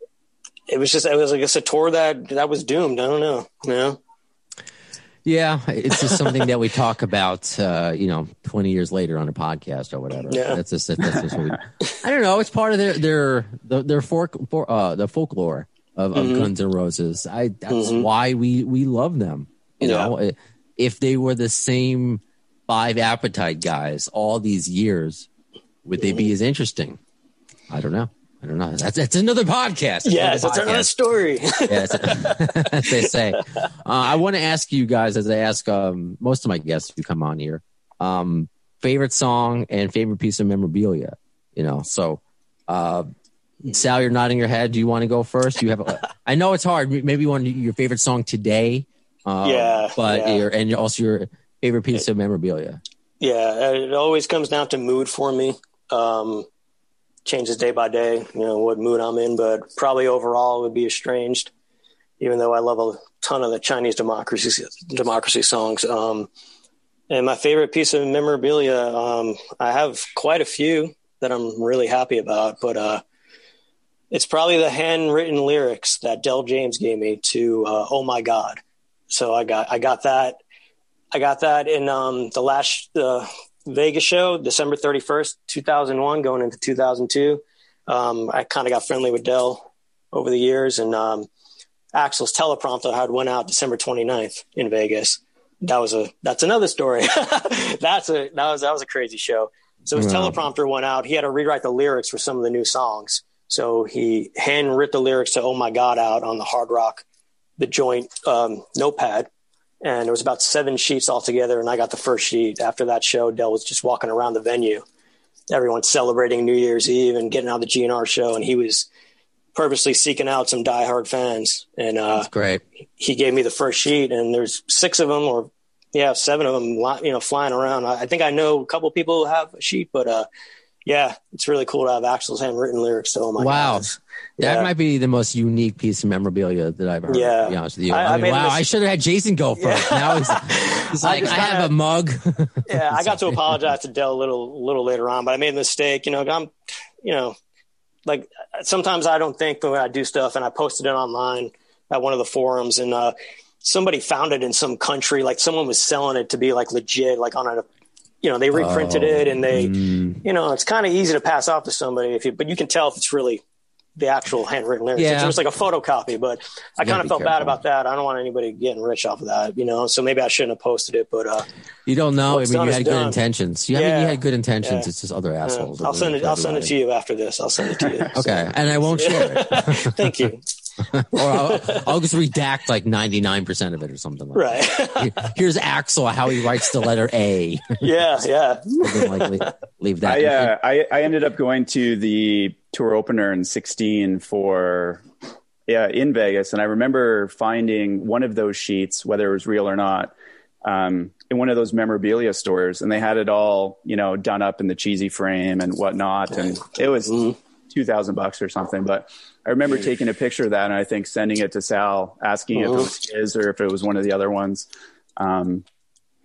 it was just it was I guess a tour that that was doomed. I don't know, you know. Yeah, it's just something that we talk about, uh, you know, 20 years later on a podcast or whatever. Yeah. That's just, that's just what we, I don't know. It's part of their, their, their, their folk, for, uh, the folklore of, of Guns N' Roses. I, that's why we, we love them. You Yeah. know, if they were the same five appetite guys all these years, would they be as interesting? I don't know. I don't know. That's, that's another podcast. Yes, that's another story. Yes, as they say. Uh, I want to ask you guys, as I ask um, most of my guests who come on here, um, favorite song and favorite piece of memorabilia. You know, so uh, Sal, you're nodding your head. Do you want to go first? You have. A, I know it's hard. Maybe one your favorite song today. Um, Yeah, but yeah. And also your favorite piece of memorabilia. Yeah, it always comes down to mood for me. Um, changes day by day, you know, what mood I'm in, but probably overall it would be estranged, even though I love a ton of the Chinese democracy, democracy songs. Um, and my favorite piece of memorabilia, um, I have quite a few that I'm really happy about, but, uh, It's probably the handwritten lyrics that Del James gave me to uh, "Oh My God." So I got I got that I got that in um, the last uh, Vegas show, December thirty first, two thousand one, going into two thousand two. Um, I kind of got friendly with Del over the years, and um, Axl's teleprompter had went out December 29th in Vegas. That was a that's another story. that's a that was that was a crazy show. So his Wow. teleprompter went out. He had to rewrite the lyrics for some of the new songs. So he handwrit the lyrics to "Oh My God" out on the Hard Rock, the joint um, notepad, and it was about seven sheets altogether. And I got the first sheet. After that show, Del was just walking around the venue, everyone celebrating New Year's Eve and getting out the GNR show, and he was purposely seeking out some diehard fans. And uh, That's great. he gave me the first sheet, and there's six of them, or yeah, seven of them, you know, flying around. I think I know a couple people who have a sheet, but uh, yeah, it's really cool to have Axl's handwritten lyrics. to Oh my Wow. God. That Yeah. might be the most unique piece of memorabilia that I've ever heard. Yeah. To be honest with you. I- I, I mean, made wow, mis- I should have had Jason go first. Now he's, he's I like, I, just have kinda- a mug. yeah, I got to apologize to Del a little, little later on, but I made a mistake. You know, I'm, you know, like sometimes I don't think when I do stuff, and I posted it online at one of the forums, and uh, somebody found it in some country, like someone was selling it to be like legit, like on a, you know, they reprinted Oh, it, and they, mm. you know, it's kind of easy to pass off to somebody if you, but you can tell if it's really the actual handwritten lyrics. Yeah. It's just like a photocopy, but I You gotta kind of felt bad about that. I don't want anybody getting rich off of that, you know. So maybe I shouldn't have posted it, but uh, You don't know. I mean, you had good done. intentions. You, I mean, you had good intentions. Yeah. It's just other assholes. that I'll send it. I'll send it to you after this. I'll send it to you. Okay, and I won't share it, Thank you. or I'll, I'll just redact like ninety nine percent of it or something. Like Right. that. Here's Axl how he writes the letter A. yeah. Yeah. Like leave, leave that. I, uh, I I ended up going to the tour opener in '16 for yeah in Vegas, and I remember finding one of those sheets, whether it was real or not, um, in one of those memorabilia stores, and they had it all you know done up in the cheesy frame and whatnot, and it was two thousand bucks or something. But I remember taking a picture of that, and I think sending it to Sal, asking if it was his or if it was one of the other ones. Um,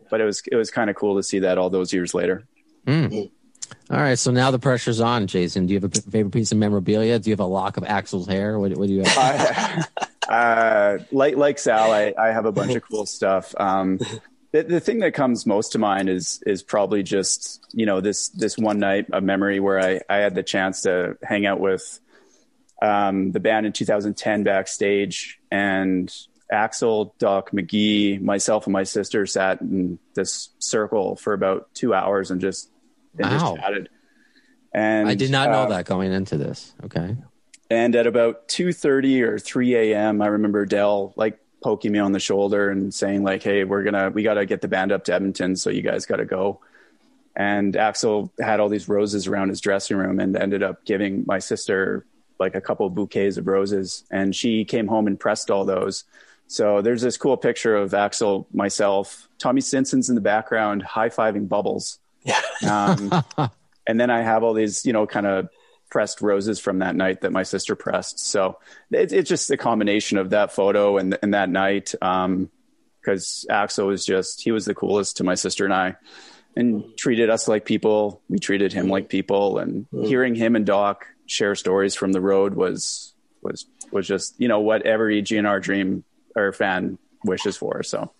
but it was it was kind of cool to see that all those years later. All right, so now the pressure's on, Jason. Do you have a favorite piece of memorabilia? Do you have a lock of Axl's hair? What, what do you have? Uh, like like Sal, I, I have a bunch of cool stuff. Um, the, the thing that comes most to mind is is probably just you know this this one night of memory where I, I had the chance to hang out with um, the band in 2010 backstage, and Axl, Doc McGhee, myself, and my sister sat in this circle for about two hours and just and Wow. just chatted. And I did not know uh, that going into this. Okay. and at about 2.30 or 3 a.m., I remember Del like poking me on the shoulder and saying like, hey, we're going to, we got to get the band up to Edmonton. So you guys got to go. And Axl had all these roses around his dressing room and ended up giving my sister like a couple of bouquets of roses. And she came home and pressed all those. So there's this cool picture of Axl, myself, Tommy Stinson's in the background, high fiving bubbles. Yeah. Um, and then I have all these, you know, kind of pressed roses from that night that my sister pressed. So it, it's just a combination of that photo and, and that night. Um, cause Axl was just, he was the coolest to my sister and I and treated us like people. We treated him like people and hearing him and Doc share stories from the road was, was, was just, you know, what every GNR dream or fan wishes for. So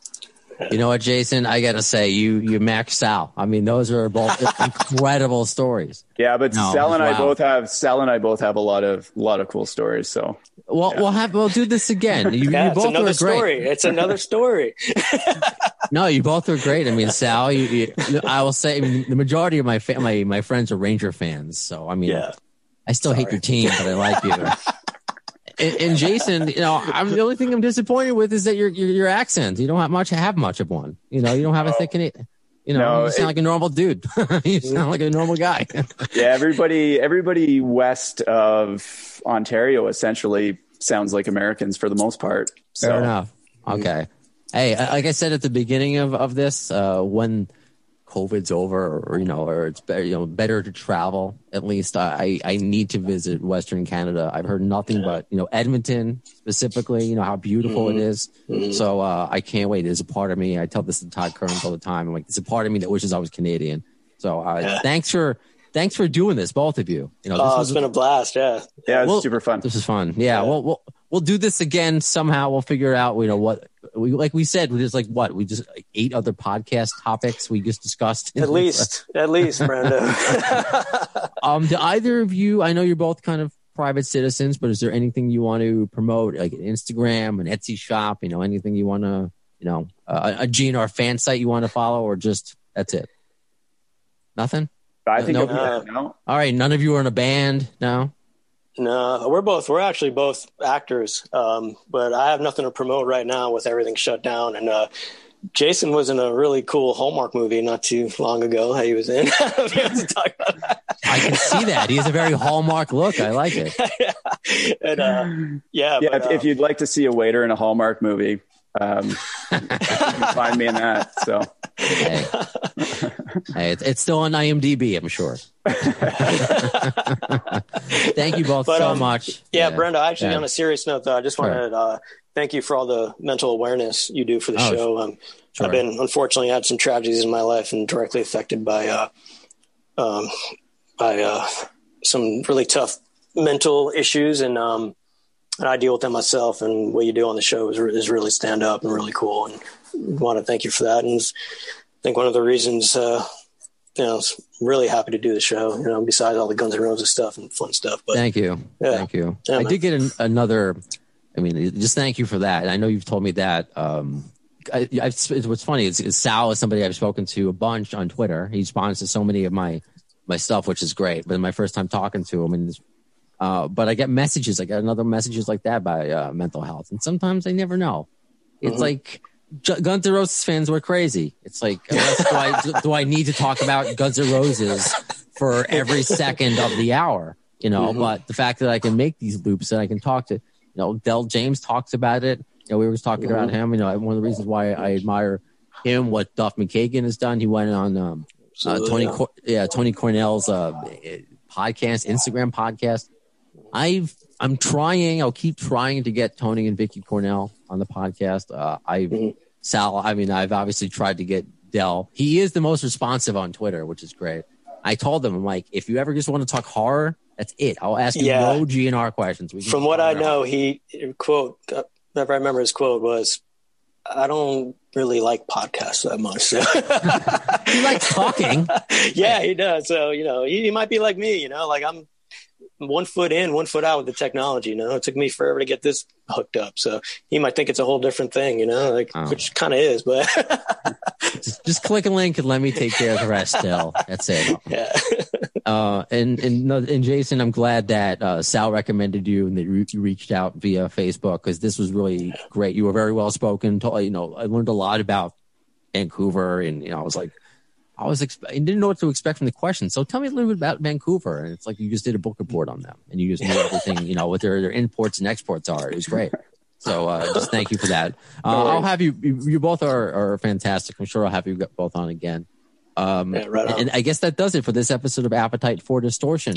You know what, Jason? I gotta say, you you maxed out. I mean, those are both incredible stories. yeah, but No, Sal and I both have, Sal and I both have a lot of, a lot of cool stories. So Well, we'll have we'll do this again. You, Yeah. you It's both another are great. story. It's another story. No, you both are great. I mean, Sal, you, you, I will say I mean, the majority of my fa- my my friends are Ranger fans. So I mean, Yeah. I still hate your team, but I like you. and, and Jason, you know, I'm the only thing I'm disappointed with is that your your, your accent. You don't have much have much of one. You know, you don't have a thick. You know, No, you sound it- like a normal dude. you sound like a normal guy. yeah, everybody, everybody west of Ontario essentially sounds like Americans for the most part. So Fair enough. Okay. Hey, uh, like I said at the beginning of, of this, uh, when COVID's over, or you know, or it's better, you know, better to travel. At least I, I need to visit Western Canada. I've heard nothing but you know Edmonton specifically. You know how beautiful it is. So uh, I can't wait. There's a part of me. I tell this to Todd Kerns all the time. I'm like, there's a part of me that wishes I was Canadian. So uh, thanks for thanks for doing this, both of you. You know, this Oh, was it's been a blast. Yeah. Yeah, it's Well, super fun. this is fun. Yeah, Well, we'll we'll do this again somehow. We'll figure out. You know what we like. We said there's like what we just like eight other podcast topics we just discussed. At least, at least, Brenda. Um, do either of you? I know you're both kind of private citizens, but is there anything you want to promote, like an Instagram, an Etsy shop? You know, anything you want to, you know, uh, a GNR fan site you want to follow, or just that's it? Nothing. I think No, it'll no. no. All right. None of you are in a band. No. No, we're both, we're actually both actors. Um, but I have nothing to promote right now with everything shut down. And, uh, Jason was in a really cool Hallmark movie not too long ago. He was in. I don't know if you want to talk about that. I can see that. He has a very hallmark look. I like it. and, uh, yeah, Yeah, but, if, if um, you'd like to see a waiter in a Hallmark movie, um, you can find me in that. So Hey, hey it's, it's still on IMDb, I'm sure. Thank you both But, so um, much. Yeah, Brenda. Actually, Yeah. on a serious note, though, I just Sure. wanted to uh, thank you for all the mental awareness you do for the Oh, show. Um, sure. I've been unfortunately had some tragedies in my life and directly affected by uh, um, by uh, some really tough mental issues, and um, and I deal with them myself. And what you do on the show is, is really stand up and really cool. And want to thank you for that. And I think one of the reasons. Uh, you know, I was really happy to do the show. You know, besides all the Guns N' Roses stuff and fun stuff. But Thank you. Yeah. Thank you. Yeah, I man. did get an, another. I mean, just thank you for that. And I know you've told me that. Um, I, it's, what's funny is, is Sal is somebody I've spoken to a bunch on Twitter. He responds to so many of my my stuff, which is great. But my first time talking to him, and uh, but I get messages. I get another messages like that by uh, mental health, and sometimes I never know. It's Mm-hmm. like J- Guns N' Roses fans were crazy. It's like, do, I, do I need to talk about Guns N' Roses for every second of the hour? You know, Mm-hmm. but the fact that I can make these loops and I can talk to, you know, Del James talks about it. You know, we were just talking about him. You know, one of the reasons why I admire him, what Duff McKagan has done. He went on um, uh, Toni, yeah. Cor- yeah, Toni Cornell's uh, podcast, Instagram podcast. I've I'm trying. I'll keep trying to get Toni and Vicky Cornell on the podcast. Uh, I've Mhm. Sal. I mean, I've obviously tried to get Del. He is the most responsive on Twitter, which is great. I told them, I'm like, if you ever just want to talk horror, that's it. I'll ask you Yeah. no GNR questions. From what I know, he quote. uh, I remember his quote was, "I don't really like podcasts that much." So. he likes talking. yeah, he does. So you know, he, he might be like me. You know, like I'm one foot in, one foot out with the technology. You know, it took me forever to get this hooked up. So he might think it's a whole different thing. You know, like Oh. which kind of is, but just, just click a link and let me take care of the rest. Still, that's it. yeah. Uh, and and and Jason, I'm glad that uh, Sal recommended you and that you reached out via Facebook because this was really great. You were very well spoken. You know, I learned a lot about Vancouver, and you know, I was like, I was I didn't know what to expect from the question. So tell me a little bit about Vancouver. And it's like you just did a book report on them, and you just knew everything. You know what their their imports and exports are. It was great. So uh, just thank you for that. Uh, I'll have you. You, you both are are fantastic. I'm sure I'll have you both on again. Um, Yeah, right on. and I guess that does it for this episode of Appetite for Distortion.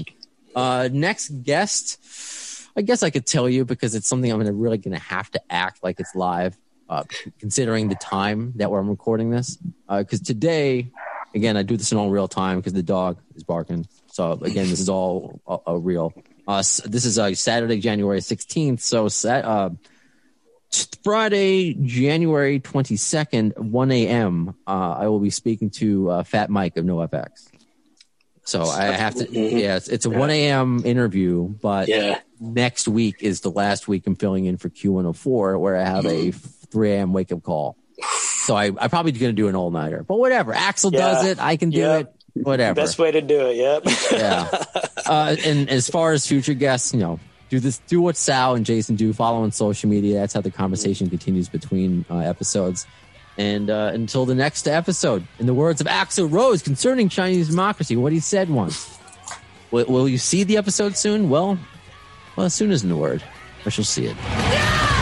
Uh, next guest, I guess I could tell you because it's something I'm gonna really gonna have to act like it's live, uh, considering the time that I'm recording this. Because today, again, I do this in all real time because the dog is barking. So again, this is all a, uh, real. Uh, this is uh, Saturday, January 16th. So uh, Friday, January 22nd, 1 a.m., uh, I will be speaking to uh, Fat Mike of NoFX. So I have to, Mhm. yeah, it's, it's a 1 a.m. interview, but Yeah. next week is the last week I'm filling in for Q104 where I have a 3 a.m. wake up call. So I, I'm probably going to do an all nighter, but whatever. Axl does it. I can do Yeah. it. Whatever. Best way to do it. Yep. yeah. Uh, and as far as future guests, you know, do this, do what Sal and Jason do. Follow on social media. That's how the conversation continues between uh, episodes. And uh, until the next episode, in the words of Axl Rose concerning Chinese democracy, what he said once. Will, will you see the episode soon? Well, well, as soon as in the word, I shall see it. Thanks